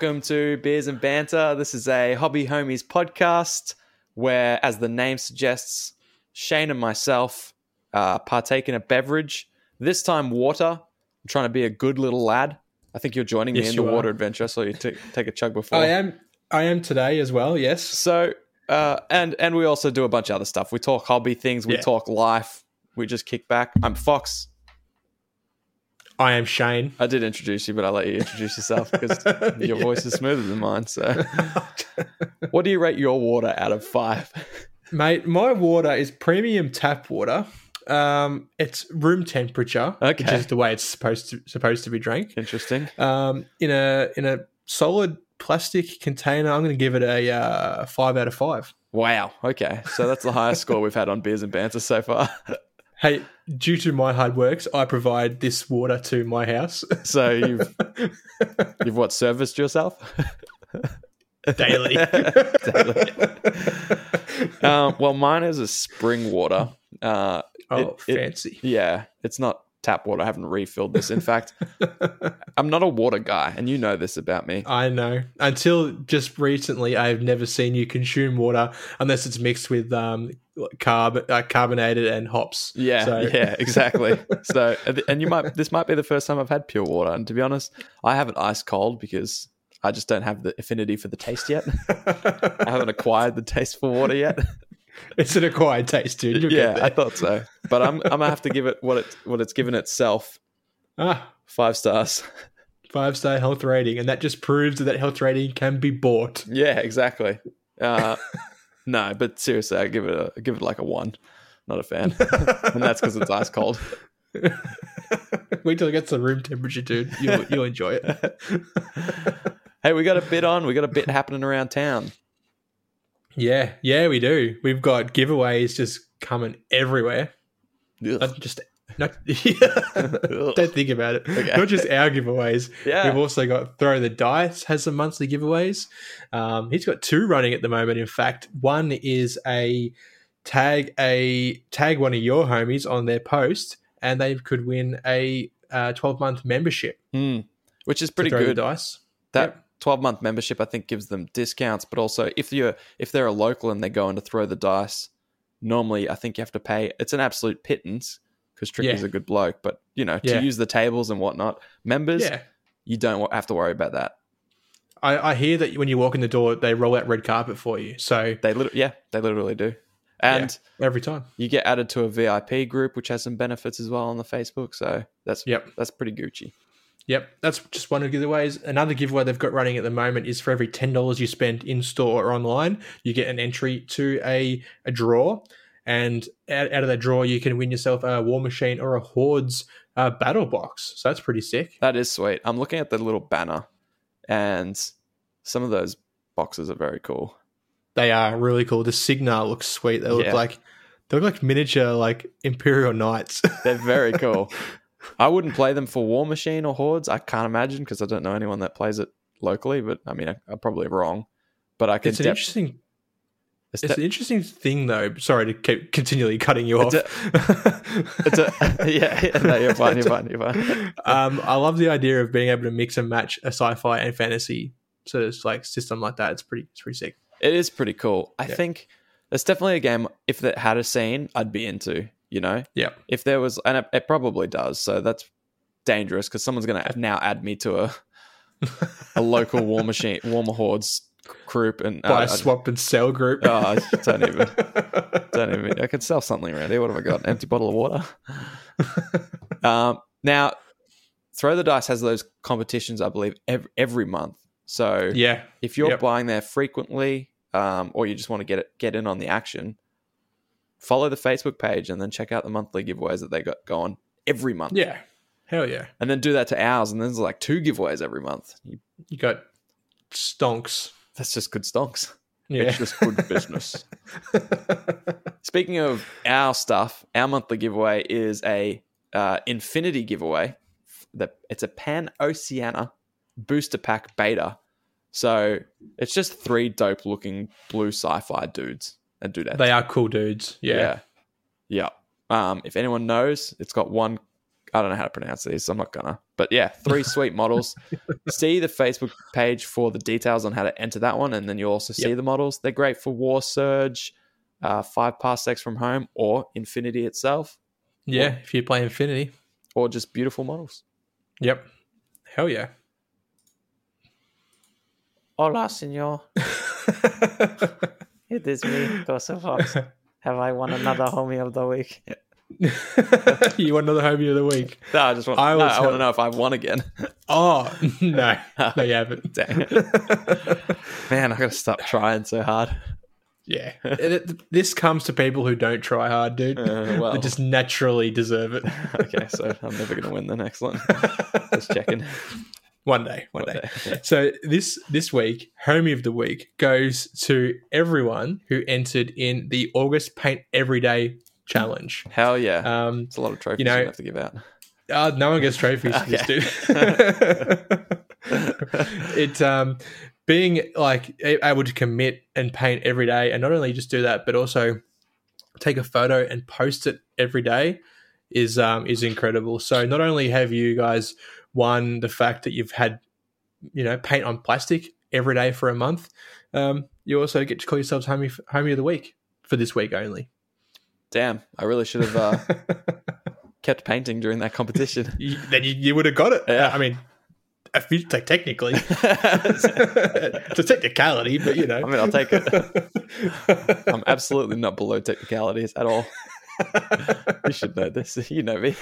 Welcome to Beers and Banter. This is a Hobby Homies podcast where, as the name suggests, Shane and myself uh, partake in a beverage. This time, water. I'm trying to be a good little lad. I think you're joining me in the are. water adventure, so you t- take a chug before. I am. I am today as well. Yes. So, uh, and and we also do a bunch of other stuff. We talk hobby things. We Yeah. talk life. We just kick back. I'm Fox. I am Shane. I did introduce you, but I'll let you introduce yourself because your Yeah. voice is smoother than mine. So, what do you rate your water out of five? Mate, my water is premium tap water. Um, it's room temperature, which is the way it's supposed to supposed to be drank. Interesting. Um, in a in a solid plastic container, I'm going to give it a uh, five out of five. Wow. Okay. So that's the highest score we've had on beers and banter so far. Hey, due to my hard works, I provide this water to my house So you've you've what serviced yourself? daily. Daily. um, well, mine is a spring water. Uh, oh, It- it- fancy. yeah, it's not tap water. I haven't refilled this. In fact, I'm not a water guy, and you know this about me. I know. Until just recently, I've never seen you consume water unless it's mixed with um, carb, uh, carbonated and hops. Yeah, So- yeah, exactly. so, and you might this might be the first time I've had pure water, and to be honest, I have it ice cold because I just don't have the affinity for the taste yet. I haven't acquired the taste for water yet. it's an acquired taste, dude. You'll yeah, I thought so, but I'm I'm gonna have to give it what it what it's given itself ah, five stars. five star health rating, and that just proves that that health rating can be bought. Yeah, exactly. Uh, no, but seriously, I give it a give it like a one. Not a fan, and that's because it's ice cold. Wait till it gets to room temperature, dude. You'll you'll enjoy it. Hey, we got a bit on. We got a bit happening around town. Yeah, yeah, we do. We've got giveaways just coming everywhere. Ugh. Not just not don't think about it. Okay. Not just our giveaways. Yeah. We've also got Throw the Dice has some monthly giveaways. Um, he's got two running at the moment. In fact, one is a tag a tag one of your homies on their post, and they could win a twelve month membership. Hmm. Which is pretty Throw the good. dice. That Yep. 12 month membership, I think, gives them discounts. But also, if you're if they're a local and they're going to throw the dice, normally I think you have to pay. It's an absolute pittance because Tricky's Yeah. a good bloke. But you know, to use the tables and whatnot, members, Yeah. you don't have to worry about that. I, I hear that when you walk in the door, they roll out red carpet for you. So They literally, yeah, they literally do. And every time. you get added to a VIP group, which has some benefits as well on the Facebook. So that's Yep. that's pretty Gucci. Yep, that's just one of the giveaways. Another giveaway they've got running at the moment is for every ten dollars you spend in store or online, you get an entry to a, a draw, and out, out of that draw you can win yourself a Warmachine or a Hordes uh, battle box. So that's pretty sick. That is sweet. I'm looking at the little banner, and some of those boxes are very cool. They are really cool. The Cygnar looks sweet. They look Yeah. like they look like miniature like Imperial Knights. They're very cool. I wouldn't play them for Warmachine or Hordes. I can't imagine because I don't know anyone that plays it locally. But I mean, I, I'm probably wrong. But I can. it's an def- interesting. it's It's de- an interesting thing, though. Sorry to keep continually cutting you off. It's it's a yeah. no, you're fine. You're fine. You're fine. um, I love the idea of being able to mix and match a sci-fi and fantasy sort of like system like that. It's pretty, it's pretty sick. It is pretty cool. I Yeah. think it's definitely a game. If it had a scene, I'd be into. You know, Yeah, if there was, and it, it probably does. So that's dangerous because someone's going to now add me to a a local Warmachine, Warmer Hordes group, and buy uh, a swap and sell group. Oh, don't even. don't even. I could sell something around here. What have I got? An empty bottle of water. um, now, throw the dice has those competitions, I believe, every, every month. So yeah, if you're Yep. buying there frequently, um, or you just want to get it, get in on the action, follow the Facebook page and then check out the monthly giveaways that they got going every month. yeah, hell yeah. And then do that to ours, and then there's like two giveaways every month. You, You got stonks. that's just good stonks. Yeah, It's just good business. Speaking of our stuff, our monthly giveaway is a uh, Infinity giveaway. That it's a Pan Oceana booster pack beta. So it's just three dope looking blue sci-fi dudes and dudettes. they are cool dudes. Yeah, yeah, yeah. Um, if anyone knows, it's got one I don't know how to pronounce these, so I'm not gonna. But yeah, three sweet models. See the Facebook page for the details on how to enter that one, and then you'll also see Yep. the models. They're great for War Surge, uh, Five Parsecs from Home, or Infinity itself, Yeah, if you play Infinity. or just beautiful models. Yep. Hell yeah. Hola, senor. It is me, Joseph Fox. Have I won another homie of the week? you want another homie of the week? No, I just want. I no, I want to know if I've won again. Oh no, no, you haven't. Dang. Man, I gotta stop trying so hard. yeah, It- it- this comes to people who don't try hard, dude. Uh, well. they just naturally deserve it. Okay, so I'm never gonna win the next one. Just checking. One day, one, One day. day. So this this week, homie of the week goes to everyone who entered in the August Paint Everyday challenge. Hell yeah! Um, It's a lot of trophies you you, know- have to give out. Uh, no one gets trophies for this, dude. it um, being like able to commit and paint every day, and not only just do that, but also take a photo and post it every day is um, is incredible. So not only have you guys won the fact that you've had you know paint on plastic every day for a month, um, you also get to call yourselves homie homie of the week for this week only. Damn, I really should have uh, kept painting during that competition. you, then you, you would have got it. Yeah. I mean, if you, like, technically, it's a technicality, but you know. I mean, I'll take it. I'm absolutely not below technicalities at all. You should know this. You know me.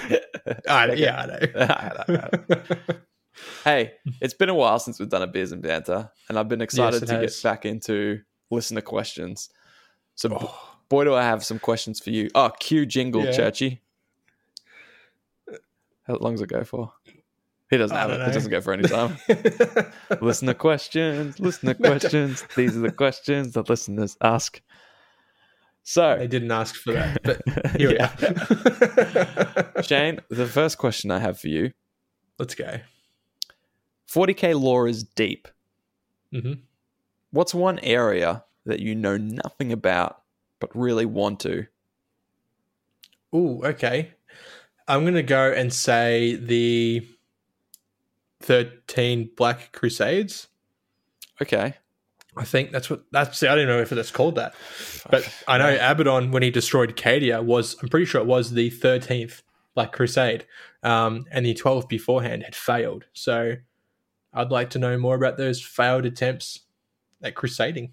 I, yeah, I know. hey, it's been a while since we've done a beers and banter, and I've been excited it to has. get back into listener questions. So, Oh. boy, do I have some questions for you. Oh, cue jingle, Yeah. Churchy. How long does it go for? He doesn't have it. know. It doesn't go for any time. listener questions. Listener questions. These are the questions that listeners ask. They So, didn't ask for that, but here we are. Shane, the first question I have for you: Let's go. 40k lore is deep. hmm What's one area that you know nothing about but really want to? Ooh, okay. I'm gonna go and say the thirteen Black Crusades. Okay. I think that's what that's. I don't know if that's called that, but I know Abaddon when he destroyed Cadia was. I'm pretty sure it was the thirteenth Black Crusade, um, and the twelve beforehand had failed. So, I'd like to know more about those failed attempts at crusading.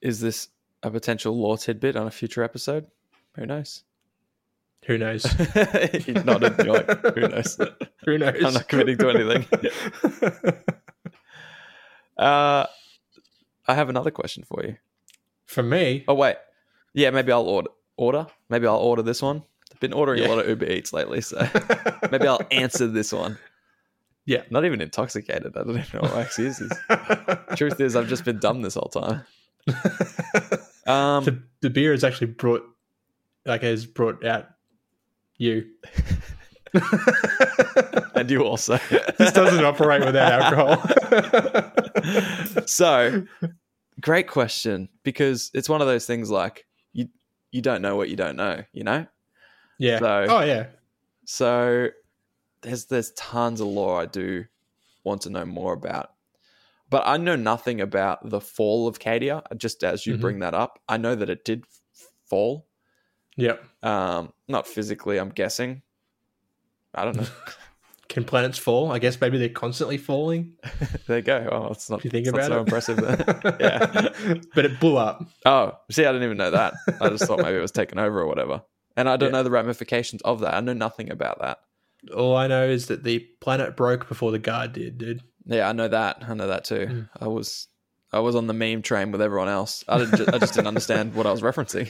Is this a potential lore tidbit on a future episode? Who knows? Who knows? nodded. You're like, who knows? Who knows? I'm not committing to anything. Uh, I have another question for you. For me, Oh wait, yeah, maybe I'll order. Order? Maybe I'll order this one. I've been ordering Yeah. a lot of Uber Eats lately, so maybe I'll answer this one. Yeah. Not even intoxicated. I don't even know what my excuse is. Truth is, I've just been dumb this whole time. Um, the, the beer has actually brought, like, has brought out you. and you also. this doesn't operate without alcohol. So, great question because it's one of those things like you you don't know what you don't know, you know. yeah. So- oh yeah. So there's there's tons of lore I do want to know more about. But I know nothing about the fall of Cadia. Just as you Mhm. bring that up, I know that it did fall. Yep. Um, not physically, I'm guessing. I don't know. Can planets fall? I guess maybe they're constantly falling. there you go. Oh, it's not, you think it's about not so it. impressive. Yeah. but it blew up. Oh, see, I didn't even know that. I just thought maybe it was taken over or whatever. And I don't Yeah. know the ramifications of that. I know nothing about that. All I know is that the planet broke before the guard did, dude. Yeah, I know that. I know that too. Mm. I was I was on the meme train with everyone else. I didn't. Ju- I just didn't understand what I was referencing.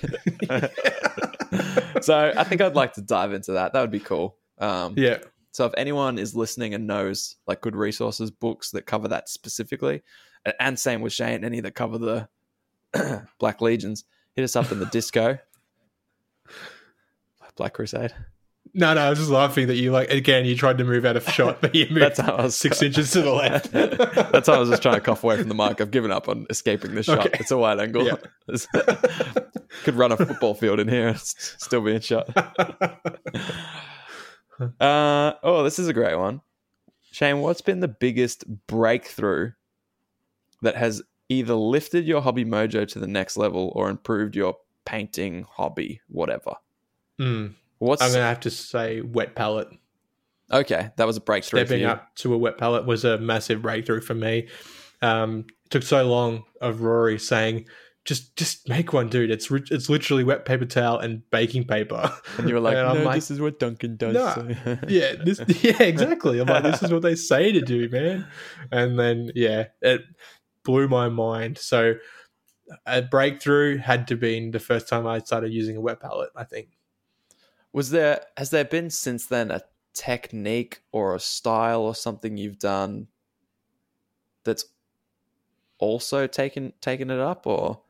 so I think I'd like to dive into that. That would be cool. Um, Yeah. So if anyone is listening and knows like good resources, books that cover that specifically, and same with Shane, any that cover the Black Legions, hit us up in the disco. Black Crusade. No, no, I was just laughing that you like again. You tried to move out of shot, but you moved That's how I was six inches to the left. That's how I was just trying to cough away from the mic. I've given up on escaping this shot. Okay. It's a wide angle. Yeah. Could run a football field in here and still be in shot. Uh, oh, this is a great one. Shane, what's been the biggest breakthrough that has either lifted your hobby mojo to the next level or improved your painting hobby, whatever? Mm. What's I'm gonna have to say wet palette. okay? That was a breakthrough. for Stepping up to a wet palette was a massive breakthrough for me. Um, it took so long of Rory saying, "Just, just make one, dude. It's it's literally wet paper towel and baking paper." and you were like, "No, like, this is what Duncan does." "Nah, so- yeah, this, yeah, exactly. I'm like, this is what they say to do, man. And then, yeah, it blew my mind. So, a breakthrough had to be the first time I started using a wet palette. I think. Was there has there been since then a technique or a style or something you've done that's also taken taken it up or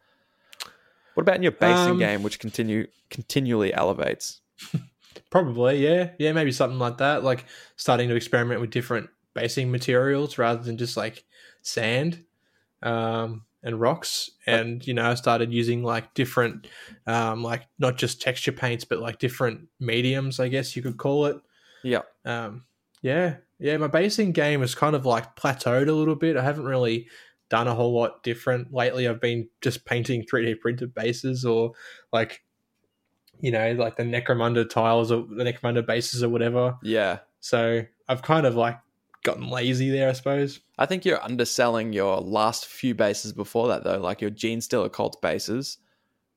what about in your basing Um, game which continue continually elevates? Probably, yeah, yeah, maybe something like that. Like starting to experiment with different basing materials rather than just like sand um, and rocks. And you know, I started using like different, um, like not just texture paints, but like different mediums, I guess you could call it. Yeah. Um, yeah, yeah. My basing game has kind of like plateaued a little bit. I haven't really done a whole lot different lately. I've been just painting 3D printed bases or like, you know, like the Necromunda tiles or the Necromunda bases or whatever. Yeah. So I've kind of like gotten lazy there, I suppose. I think you're underselling your last few bases before that though. Like your Genestealer cult bases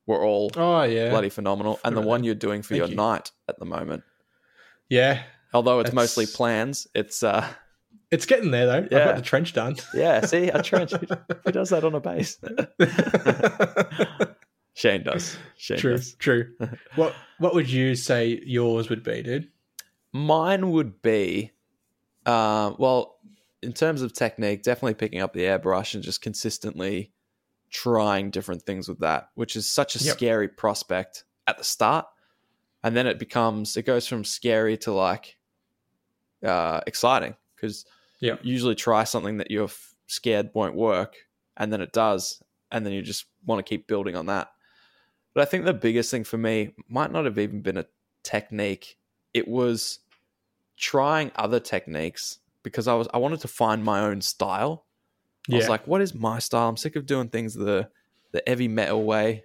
were all Oh yeah, bloody phenomenal. And the one you're doing for Thank your you. knight at the moment. yeah. Although it's That's- mostly plans, it's uh It's getting there though. I've Yeah. got the trench done. yeah, see, a trench. Who does that on a base? Shane does. Shane true, does. true. what What would you say yours would be, dude? Mine would be, uh, well, in terms of technique, definitely picking up the airbrush and just consistently trying different things with that, which is such a Yep. scary prospect at the start. And then it becomes, it goes from scary to like uh, exciting because You usually try something that you're scared won't work and then it does. And then you just want to keep building on that. But I think the biggest thing for me might not have even been a technique. It was trying other techniques because I was I wanted to find my own style. I was like, what is my style? I'm sick of doing things the the heavy metal way.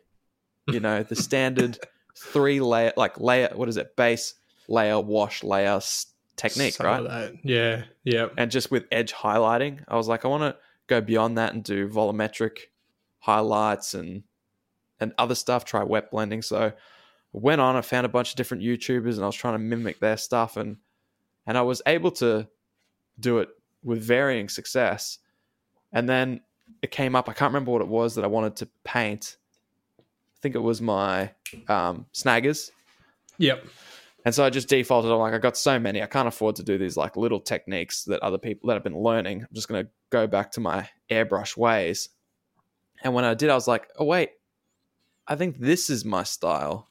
You know, the standard three layer like layer what is it? Base, layer, wash, layer technique, Something right? like. Yeah, yeah. and just with edge highlighting, I was like, I want to go beyond that and do volumetric highlights and and other stuff. Try wet blending. So I went on. I found a bunch of different YouTubers, and I was trying to mimic their stuff, and and I was able to do it with varying success. And then it came up. I can't remember what it was that I wanted to paint. I think it was my um, snaggers. Yep. And so I just defaulted. I'm like, I got so many. I can't afford to do these like little techniques that other people that I've been learning. I'm just going to go back to my airbrush ways. And when I did, I was like, oh, wait, I think this is my style.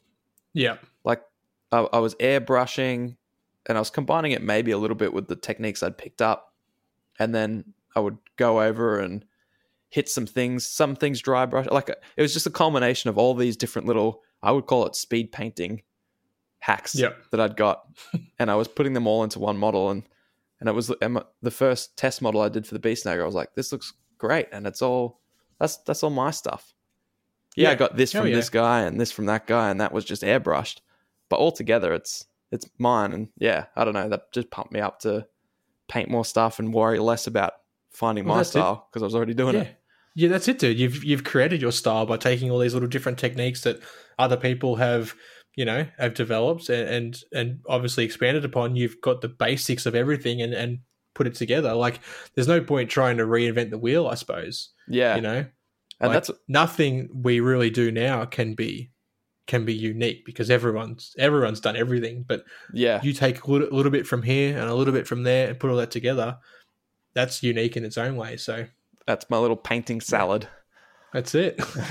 Yeah. Like, I, I was airbrushing and I was combining it maybe a little bit with the techniques I'd picked up. And then I would go over and hit some things, some things dry brush. Like, it was just a culmination of all these different little, I would call it speed painting hacks Yep. that I'd got, and I was putting them all into one model, and and it was and the first test model I did for the Beast Snagger. I was like, this looks great, and it's all that's that's all my stuff. Yeah, I got this Hell from yeah. this guy and this from that guy, and that was just airbrushed, but altogether it's it's mine, and yeah, I don't know, that just pumped me up to paint more stuff and worry less about finding Well, my style because I was already doing yeah. it. Yeah, that's it, dude. You've you've created your style by taking all these little different techniques that other people have, you know, have developed and and, and obviously expanded upon. You've got the basics of everything and and put it together. Like, there's no point trying to reinvent the wheel. I suppose Yeah, you know, and Like, that's nothing we really do now can be can be unique because everyone's everyone's done everything. But yeah, you take a little, little bit from here and a little bit from there and put all that together. That's unique in its own way. So that's my little painting salad. That's it.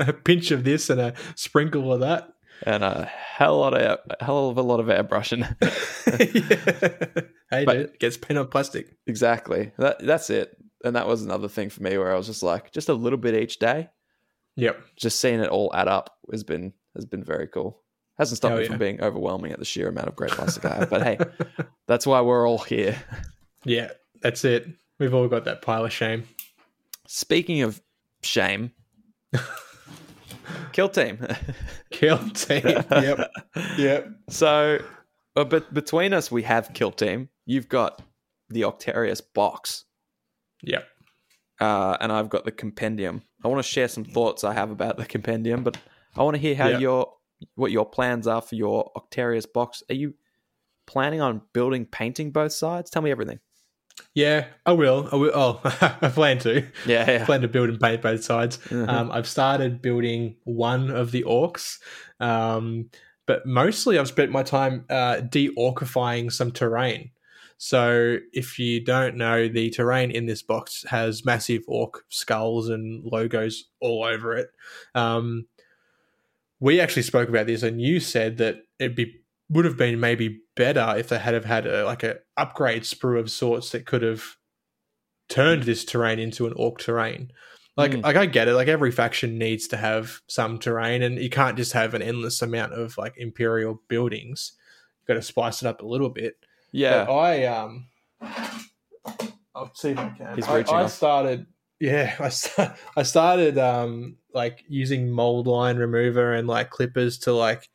a pinch of this and a sprinkle of that. and a hell lot of a hell of a lot of airbrushing. Hey, But- dude, it gets paint on plastic. exactly. That that's it. And that was another thing for me where I was just like, just a little bit each day. Yep. Just seeing it all add up has been has been very cool. Hasn't stopped me yeah. from being overwhelming at the sheer amount of great plastic I have. But hey, that's why we're all here. Yeah, that's it. We've all got that pile of shame. Speaking of shame, kill team. Kill team. yep. Yep. so, uh, but between us, we have kill team. You've got the Octarius box, Yep. uh, and I've got the compendium. I want to share some thoughts I have about the compendium, but I want to hear how Yeah. your what your plans are for your Octarius box. Are you planning on building, painting both sides? Tell me everything. Yeah, I will. I will. Oh, I plan to. Yeah, I plan to build and paint both sides. Mhm. Um, I've started building one of the orcs, um, but mostly I've spent my time uh, de-orcifying some terrain. So if you don't know, the terrain in this box has massive orc skulls and logos all over it. Um, we actually spoke about this, and you said that it'd be would have been maybe better if they had have had a like a upgrade sprue of sorts that could have turned this terrain into an orc terrain. Like, Mm. like I get it. Like every faction needs to have some terrain, and you can't just have an endless amount of like imperial buildings. You've got to spice it up a little bit. Yeah. But I um, I'll see if I can. He's I, reaching I started. Yeah, I, sta- I started um like using mold line remover and like clippers to like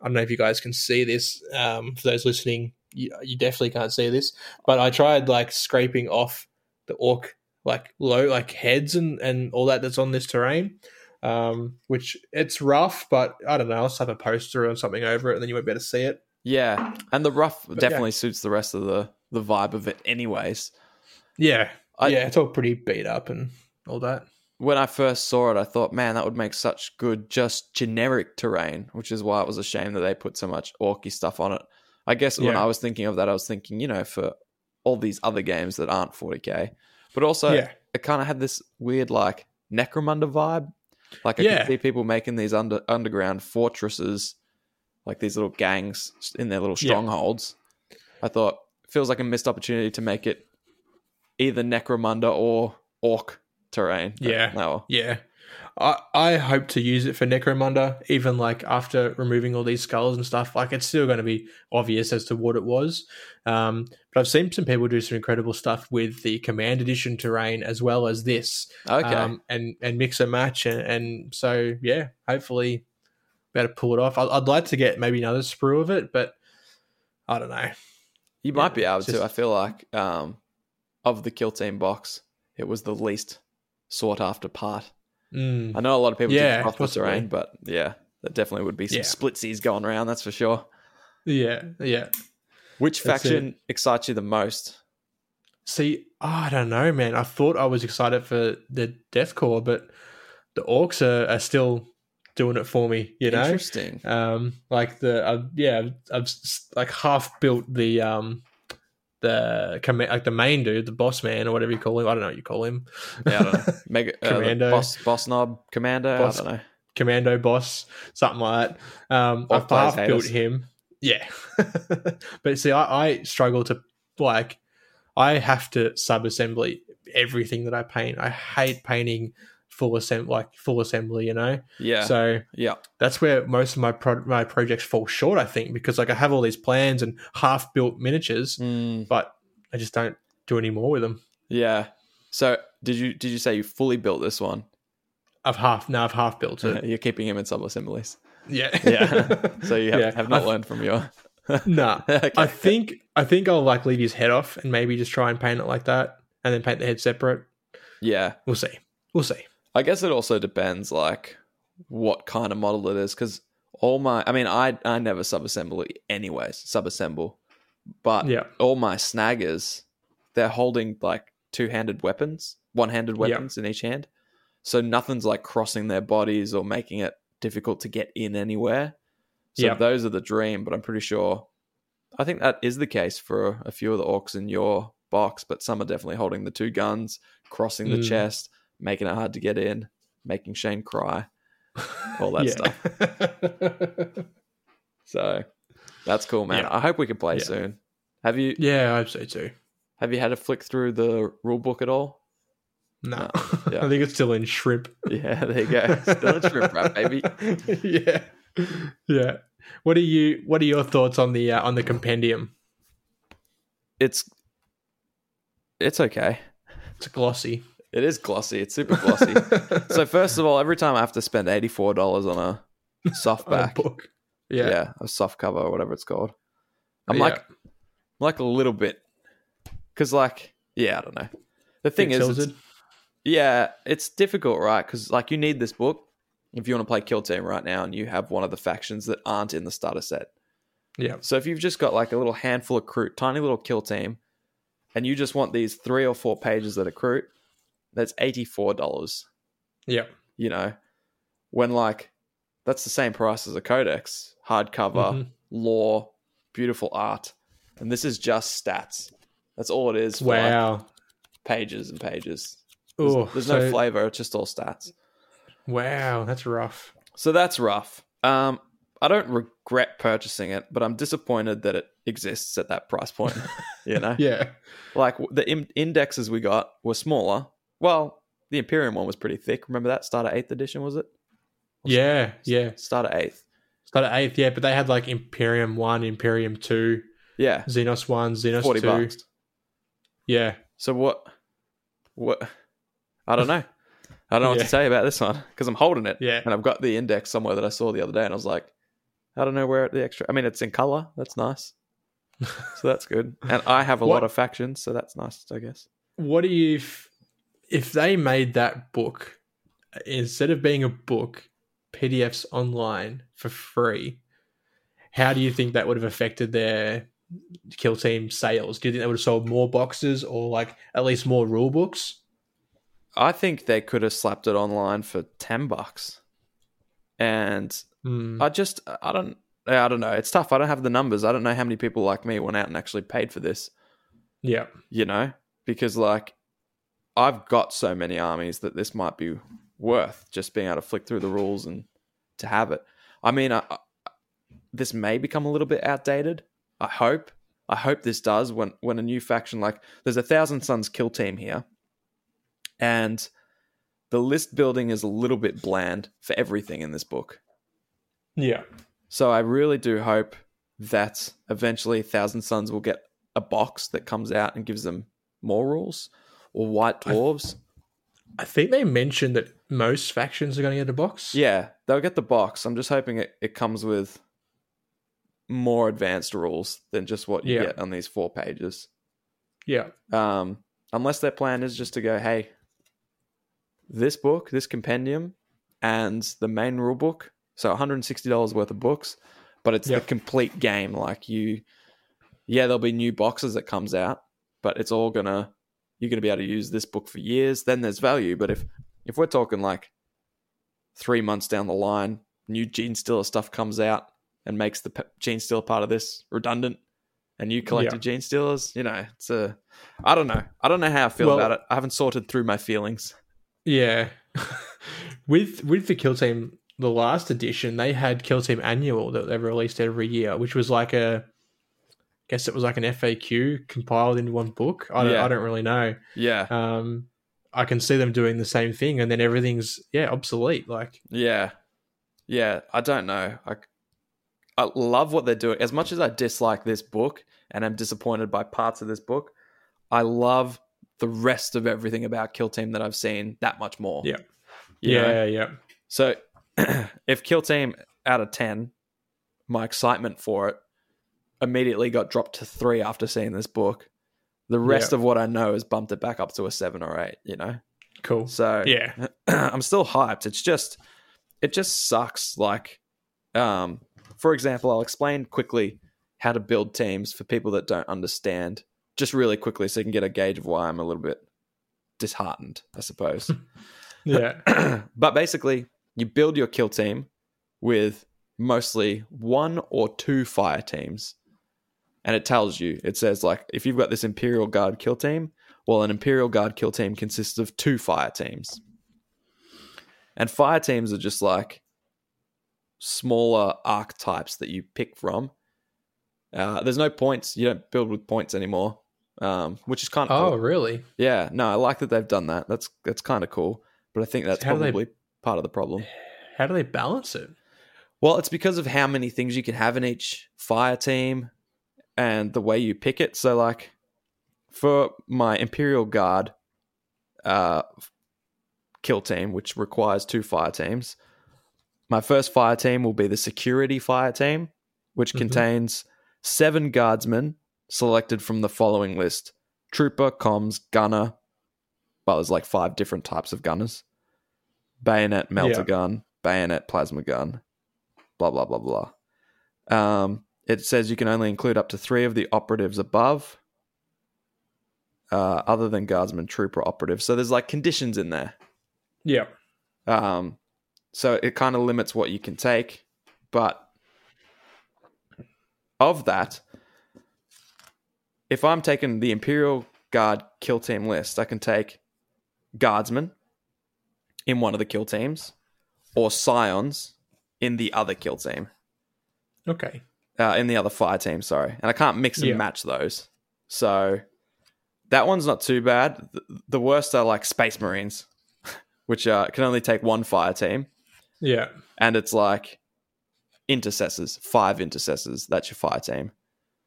I don't know if you guys can see this. Um, for those listening, you, you definitely can't see this, but I tried like scraping off the orc like low like heads and and all that that's on this terrain. Um, which it's rough, but I don't know. I'll just have a poster or something over it, and then you won't be able to see it. Yeah, and the rough yeah. definitely suits the rest of the the vibe of it, anyways. Yeah, I- yeah, it's all pretty beat up and all that. When I first saw it, I thought, man, that would make such good, just generic terrain, which is why it was a shame that they put so much orky stuff on it. I guess when I was thinking of that, I was thinking, you know, for all these other games that aren't 40k, but also yeah, it kind of had this weird like Necromunda vibe. Like I Yeah. could see people making these under underground fortresses, like these little gangs in their little Yeah. strongholds. I thought feels like a missed opportunity to make it either Necromunda or Orc terrain. Yeah. no. yeah. I I hope to use it for Necromunda, even like after removing all these skulls and stuff. Like it's still going to be obvious as to what it was. Um, but I've seen some people do some incredible stuff with the Command Edition terrain as well as this. Okay. um, and and mix and match, and, and so yeah, hopefully, better pull it off. I'd, I'd like to get maybe another sprue of it, but I don't know. you might be able it's to. I feel like um, of the kill team box, it was the least sought after part. Mm, I know a lot of people Yeah, did cross the terrain, but yeah, that definitely would be some Yeah. splitsies going around. That's for sure. yeah, yeah. Which That's faction excites you the most? See, I don't know, man. I thought I was excited for the Deathcore, but the Orcs are, are still doing it for me. You know, Interesting. um, like the uh, yeah, I've, I've like half built the um the comm- like the main dude, the boss man or whatever you call him. I don't know what you call him. Yeah, I don't know. Mega uh, Commando. boss, boss Nob, commander. Boss- I don't know. commando boss, something like that. Um, I've half built him. Yeah, but see, I, I struggle to like. I have to sub assembly everything that I paint. I hate painting full assembly, like full assembly. You know, Yeah, so yeah, that's where most of my pro- my projects fall short. I think because like I have all these plans and half built miniatures, Mm, but I just don't do any more with them. yeah. So did you did you say you fully built this one? I've half now. I've half built it. You're keeping him in sub assemblies. yeah, Yeah. So you have, Yeah. have not I- learned from your. Nah, Okay. I think I think I'll like leave his head off and maybe just try and paint it like that, and then paint the head separate. Yeah, We'll see. We'll see. I guess it also depends like what kind of model it is because all my I mean I I never sub-assemble it anyways sub-assemble but Yeah. all my snaggers they're holding like two-handed weapons one-handed Yeah. weapons in each hand so nothing's like crossing their bodies or making it difficult to get in anywhere so Yeah. those are the dream but I'm pretty sure I think that is the case for a few of the orcs in your box but some are definitely holding the two guns crossing the Mm. chest making it hard to get in, making Shane cry. All that stuff. So that's cool, man. Yeah. I hope we can play Yeah. soon. Have you yeah, I hope so too. have you had a flick through the rule book at all? No, Yeah. I think it's still in shrimp. Yeah, there you go. Still a shrimp wrap, baby. yeah, yeah. What are you? What are your thoughts on the uh, on the compendium? It's it's okay. It's glossy. It is glossy. It's super glossy. so first of all, every time I have to spend eighty four dollars on a On a softback, book. yeah. Yeah. a soft cover or whatever it's called, I'm Yeah. like, I'm like a little bit, because like, yeah, I don't know. The thing Bit is, it's- yeah, it's difficult, right? Because like you need this book if you want to play Kill Team right now, and you have one of the factions that aren't in the starter set. yeah, So if you've just got like a little handful of crew, tiny little kill team, and you just want these three or four pages that are crew, that's eighty four dollars. yeah, You know, when like that's the same price as a codex, hardcover, Mhm. lore, beautiful art, and this is just stats. That's all it is. For like, Wow. pages and pages. There's, Oh, there's so- no flavor. It's just all stats. Wow, that's rough. So that's rough. Um, I don't regret purchasing it, but I'm disappointed that it exists at that price point. you know, Yeah, like the in- indexes we got were smaller. Well, the Imperium one was pretty thick. Remember that starter eighth edition was it? yeah, yeah. Starter eighth. Starter eighth, yeah, but they had like Imperium one, Imperium two, Yeah, Xenos one, Xenos Two. bucks. Yeah, So what? What? I don't know. I don't know what to say about this one because I'm holding it. Yeah. and I've got the index somewhere that I saw the other day, and I was like, I don't know where the extra. I mean, it's in color. That's nice. so that's good. And I have a What- lot of factions, so that's nice, I guess. what do you if they made that book instead of being a book pdfs online for free how do you think that would have affected their kill team sales do you think they would have sold more boxes or like at least more rule books I think they could have slapped it online for ten bucks, and Hmm. I just I don't I don't know. It's tough. I don't have the numbers. I don't know how many people like me went out and actually paid for this. yeah You know, because like I've got so many armies that this might be worth just being able to flick through the rules and to have it. I mean, I, I, this may become a little bit outdated. I hope. I hope this does when when a new faction like there's a Thousand Sons kill team here, and the list building is a little bit bland for everything in this book. yeah So I really do hope that eventually Thousand Sons will get a box that comes out and gives them more rules, or White Dwarves. i think they mentioned that most factions are going to get a box Yeah, they'll get the box. I'm just hoping it, it comes with more advanced rules than just what you Yeah. get on these four pages. yeah Um, unless their plan is just to go, hey, this book, this compendium, and the main rule book, so $160 worth of books, but it's Yep. the complete game. Like you, yeah, there'll be new boxes that comes out, but it's all gonna you're gonna be able to use this book for years. Then there's value. But if if we're talking like three months down the line, new Genestealer stuff comes out and makes the Genestealer part of this redundant, and you collected Yeah. Genestealers, you know, it's a I don't know. I don't know how I feel Well- about it. I haven't sorted through my feelings. Yeah. with with the Kill Team, the last edition, they had Kill Team Annual that they released every year, which was like a guess it was like an FAQ compiled into one book. I don't Yeah. I don't really know. Yeah, Um I can see them doing the same thing and then everything's yeah, obsolete. Like yeah, yeah. I don't know. I I love what they're doing. As much as I dislike this book and I'm disappointed by parts of this book, I love the rest of everything about Kill Team that I've seen that much more. Yeah. You know? yeah, yeah. So if Kill Team out of 10, my excitement for it immediately got dropped to three after seeing this book. The rest Yeah. of what I know has bumped it back up to a seven or eight, you know? Cool. So Yeah. I'm still hyped. It's just, it just sucks. Like, um, for example, I'll explain quickly how to build teams for people that don't understand, just really quickly, so you can get a gauge of why I'm a little bit disheartened, I suppose. Yeah. but basically, you build your kill team with mostly one or two fire teams. And it tells you, it says, like, if you've got this Imperial Guard kill team, well, an Imperial Guard kill team consists of two fire teams. And fire teams are just like smaller archetypes that you pick from. Uh, there's no points. You don't build with points anymore, um, which is kind of oh, cool. really? Yeah, no, I like that they've done that. That's that's kind of cool. But I think that's how do they- probably part of the problem. How do they balance it? Well, it's because of how many things you can have in each fire team and the way you pick it. So, like, for my Imperial Guard uh, kill team, which requires two fire teams, my first fire team will be the security fire team, which Mhm. contains seven guardsmen selected from the following list trooper, comms, gunner. Well, there's like five different types of gunners bayonet, melter Yeah. gun, bayonet, plasma gun, blah, blah, blah, blah. Um, it says you can only include up to three of the operatives above, uh, other than guardsman, trooper, operative. So there's like conditions in there. Yeah. Um, so it kind of limits what you can take, but of that, if I'm taking the Imperial Guard kill team list, I can take guardsmen in one of the kill teams, or scions in the other kill team, Okay. Uh, in the other fire team. Sorry, and I can't mix and Yeah. match those. So that one's not too bad. The, the worst are like Space Marines, which uh, can only take one fire team Yeah. and it's like intercessors, five intercessors. That's your fire team.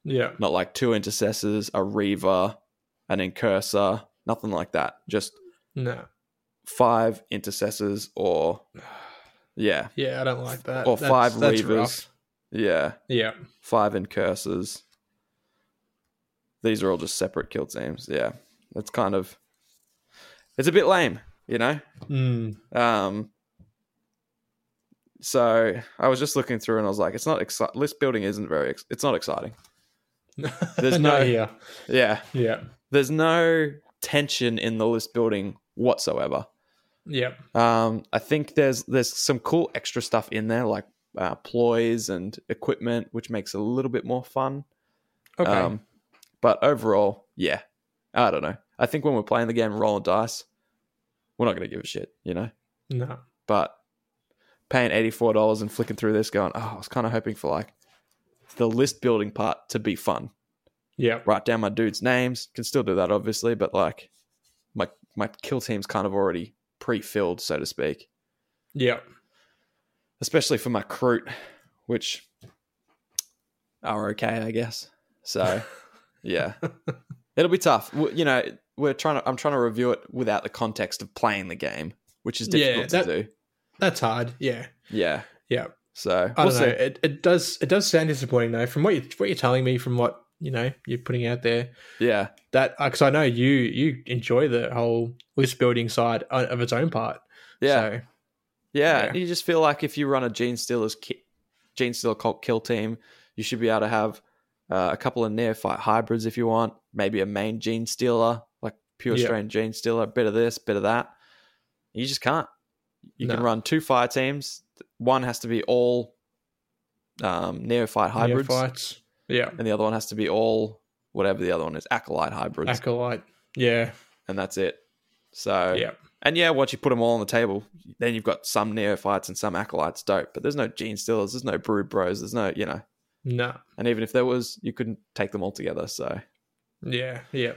Yeah. Not like two intercessors, a reiver, an incursor, nothing like that. Just No. five intercessors, or yeah, Yeah, I don't like that. or That's- five that's reivers. rough. Yeah, Yeah. five incursors. These are all just separate kill teams. Yeah, it's kind of it's a bit lame, you know. Mm. Um, so I was just looking through and I was like, it's not exciting. List building isn't very. Ex- it's not exciting. There's no- yeah. Yeah, Yeah. there's no tension in the list building whatsoever. Yeah. Um, I think there's there's some cool extra stuff in there like uh, ploys and equipment, which makes it a little bit more fun. Okay. Um, but overall, yeah, I don't know. I think when we're playing the game, rolling dice, we're not going to give a shit, you know. no. but paying $84 and flicking through this going oh i was kind of hoping for like the list building part to be fun Yeah. write down my dudes names can still do that obviously but like my my kill team's kind of already pre-filled so to speak Yeah. Especially for my crew, which are okay i guess so yeah it'll be tough you know we're trying to i'm trying to review it without the context of playing the game which is Yeah, difficult that- to do That's hard. Yeah. yeah Yeah. so I don't know. It, it does it does sound disappointing though. From what you what you're telling me, from what you know you're putting out there, yeah that uh, because I know you you enjoy the whole list building side of its own part. yeah So, Yeah, Yeah. you just feel like if you run a Genestealer's ki- Genestealer cult kill team, you should be able to have uh, a couple of neophyte hybrids if you want, maybe a main Genestealer, like pure Yeah. strain Genestealer, a bit of this, bit of that. You just can't. You can run two fire teams. One has to be all um, neophyte hybrids, Neophytes. Yeah. and the other one has to be all whatever the other one is, acolyte hybrids, Acolyte. Yeah. and that's it. So Yeah. And yeah, once you put them all on the table, then you've got some neophytes and some acolytes, dope. But there's no genestealers, there's no brood bros, there's no, you know. No. And even if there was, you couldn't take them all together. So Yeah. Yeah.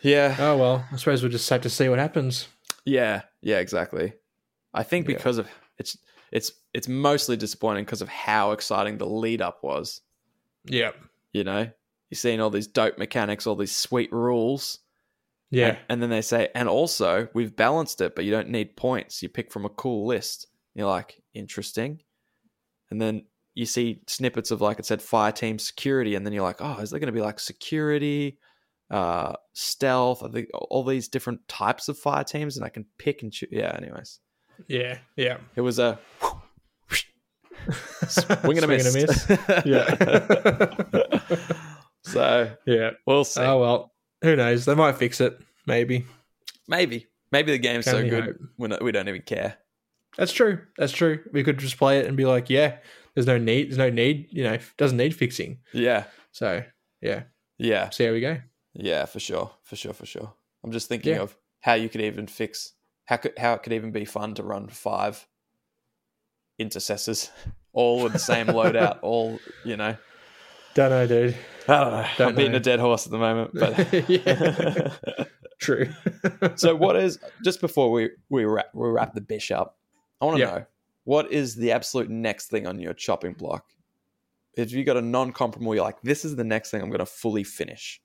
yeah, Oh well. I suppose we'll just have to see what happens. yeah, yeah, exactly. I think Yeah. because of it's it's it's mostly disappointing because of how exciting the lead up was. Yeah. You know, you're seeing all these dope mechanics, all these sweet rules. Yeah. And, and then they say, and also we've balanced it, but you don't need points. You pick from a cool list. You're like, interesting. And then you see snippets of like it said fire team security, and then you're like, oh, is there going to be like security, uh, stealth? All these different types of fire teams, and I can pick and choose. Yeah. Anyways, Yeah. Yeah. it was a swing and a Swing miss. Yeah. so yeah. we'll see. Oh well. Who knows? They might fix it. Maybe. maybe, maybe the game's Can so good we not, we don't even care. That's true. That's true. We could just play it and be like, yeah, there's no need. There's no need. You know, doesn't need fixing. Yeah. So yeah, Yeah. see how we go. Yeah, for sure, for sure, for sure. I'm just thinking Yeah. of how you could even fix how could how it could even be fun to run five intercessors all with the same loadout, all you know. Don't know, dude. I don't know. Don't I'm beating a dead horse at the moment, but. True. so what is just before we we wrap we wrap the bish up? I want to Yeah. know what is the absolute next thing on your chopping block? If you got a non-comparable, you're like, this is the next thing I'm going to fully finish.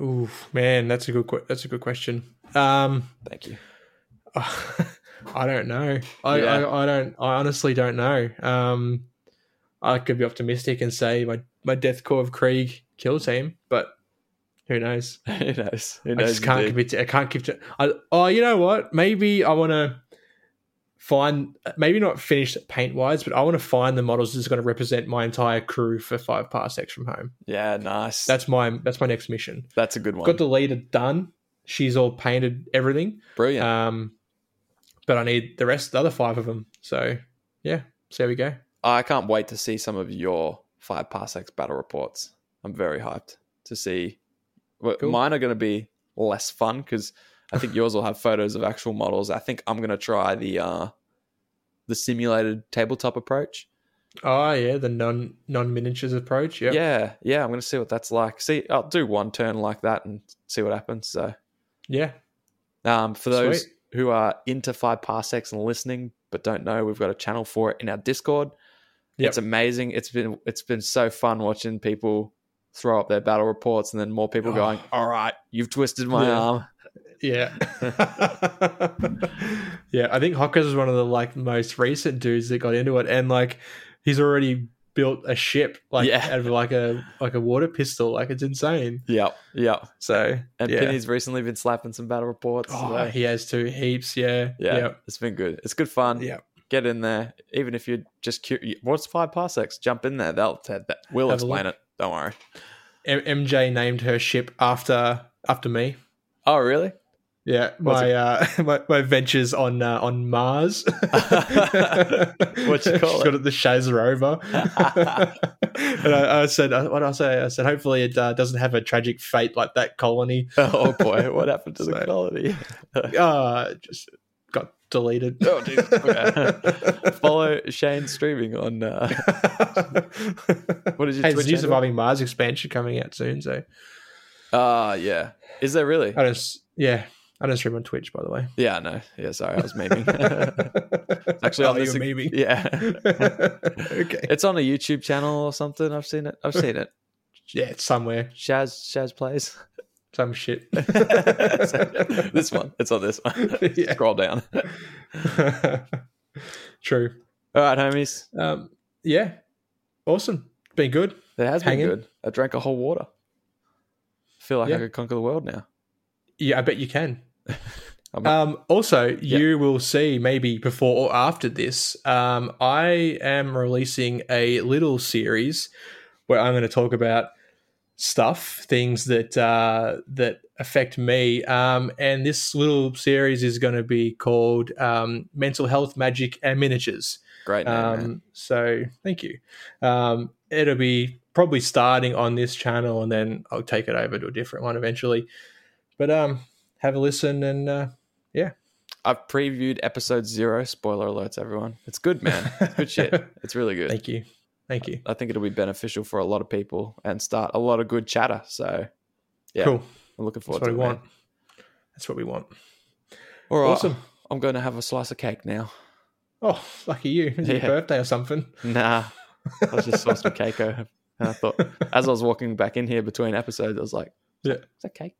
Ooh, man, that's a good that's a good question. Um, Thank you. I don't know. I, Yeah. I I don't. I honestly don't know. Um, I could be optimistic and say my my Death Korps of Krieg kill team, but who knows? Who knows? Who I just can't commit. To, I can't keep. To, I, oh, you know what? Maybe I want to find. Maybe not finish paint wise, but I want to find the models that's going to represent my entire crew for five parsecs from home. Yeah, nice. That's my that's my next mission. that's a good one. Got the leader done. She's all painted everything. Brilliant. Um, but I need the rest, the other five of them. So yeah, so there we go. I can't wait to see some of your five parsecs battle reports. I'm very hyped to see. Well, Cool. Mine are going to be less fun because I think yours will have photos of actual models. I think I'm going to try the uh, the simulated tabletop approach. Oh yeah, the non non miniatures approach. Yep. Yeah, yeah. I'm going to see what that's like. See, I'll do one turn like that and see what happens. So, yeah, um, for those Sweet. who are into five parsecs and listening but don't know, we've got a channel for it in our Discord. Yep. It's amazing. It's been it's been so fun watching people throw up their battle reports and then more people Oh. going, "All right, you've twisted my Yeah. arm." yeah, yeah. I think Hockers is one of the like most recent dudes that got into it, and like he's already built a ship like Yeah. out of like a like a water pistol. Like it's insane. Yeah, yeah. So And yeah. Penny's recently been slapping some battle reports. Oh, so, he has two heaps. Yeah, yeah, yeah, it's been good. It's good fun. yeah. Get in there, even if you're just curious. What's five parsecs? Jump in there. They'll that, that- we'll Have explain it. Don't worry. M- MJ named her ship after after me. Oh, really? Yeah, my, uh, my my ventures on uh, on Mars. What'd you call She's got it the Shaz rover. and I, I said, uh, what did I say? I said, hopefully it uh, doesn't have a tragic fate like that colony. oh boy, what happened to the colony? Uh, just got deleted. Oh, dude. Okay. Follow Shane streaming on. Uh, what is your hey, Twitch new? Surviving Mars expansion coming out soon, so Ah, yeah. Is there really? I don't. Yeah, I don't stream on Twitch, by the way. Yeah, no. Yeah, sorry, I was memeing. Actually, oh, on this, you're memeing. yeah, okay. it's on a YouTube channel or something. I've seen it. I've seen it. Yeah, it's somewhere. Shaz Shaz plays Some shit. this one. It's on this one. Yeah. Scroll down. True. All right, homies. Um, yeah. Awesome. Been good. It has Hanging. been good. I drank a whole water. feel like Yeah. I could conquer the world now. Yeah, I bet you can. Um, also, you will see maybe before or after this, um, I am releasing a little series where I'm going to talk about stuff, things that uh, that affect me. Um, and this little series is going to be called um, "Mental Health, Magic, and Miniatures." Great name. Um, so thank you. Um, it'll be probably starting on this channel, and then I'll take it over to a different one eventually. But um, have a listen, and uh, yeah. I've previewed episode zero. Spoiler alerts, everyone. It's good, man. It's good shit. It's really good. thank you, thank you. I think it'll be beneficial for a lot of people and start a lot of good chatter. So, yeah, Cool. I'm looking forward That's what to we it. want. Man. That's what we want. All right, Awesome. I'm going to have a slice of cake now. Oh, lucky you! Is it Yeah. your birthday or something? Nah, I was just saw some cake over, and I thought as I was walking back in here between episodes, I was like, Yeah. "Is that cake?"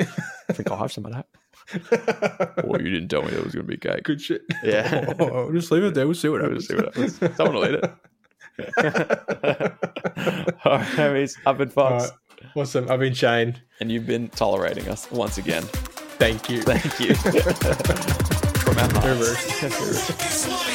I think I'll have some of that. Oh, you didn't tell me there was going to be cake. Good shit. Yeah. Oh, just leave it there. We'll see what We'll happens. see what happens. Someone will eat it. All right, homies, I've been Fox, right. Awesome. I've been Shane. and you've been tolerating us once again. Thank you. Thank you. From our hearts. Hooroo. It's like